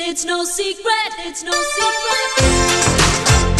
It's no secret, it's no secret.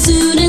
soon.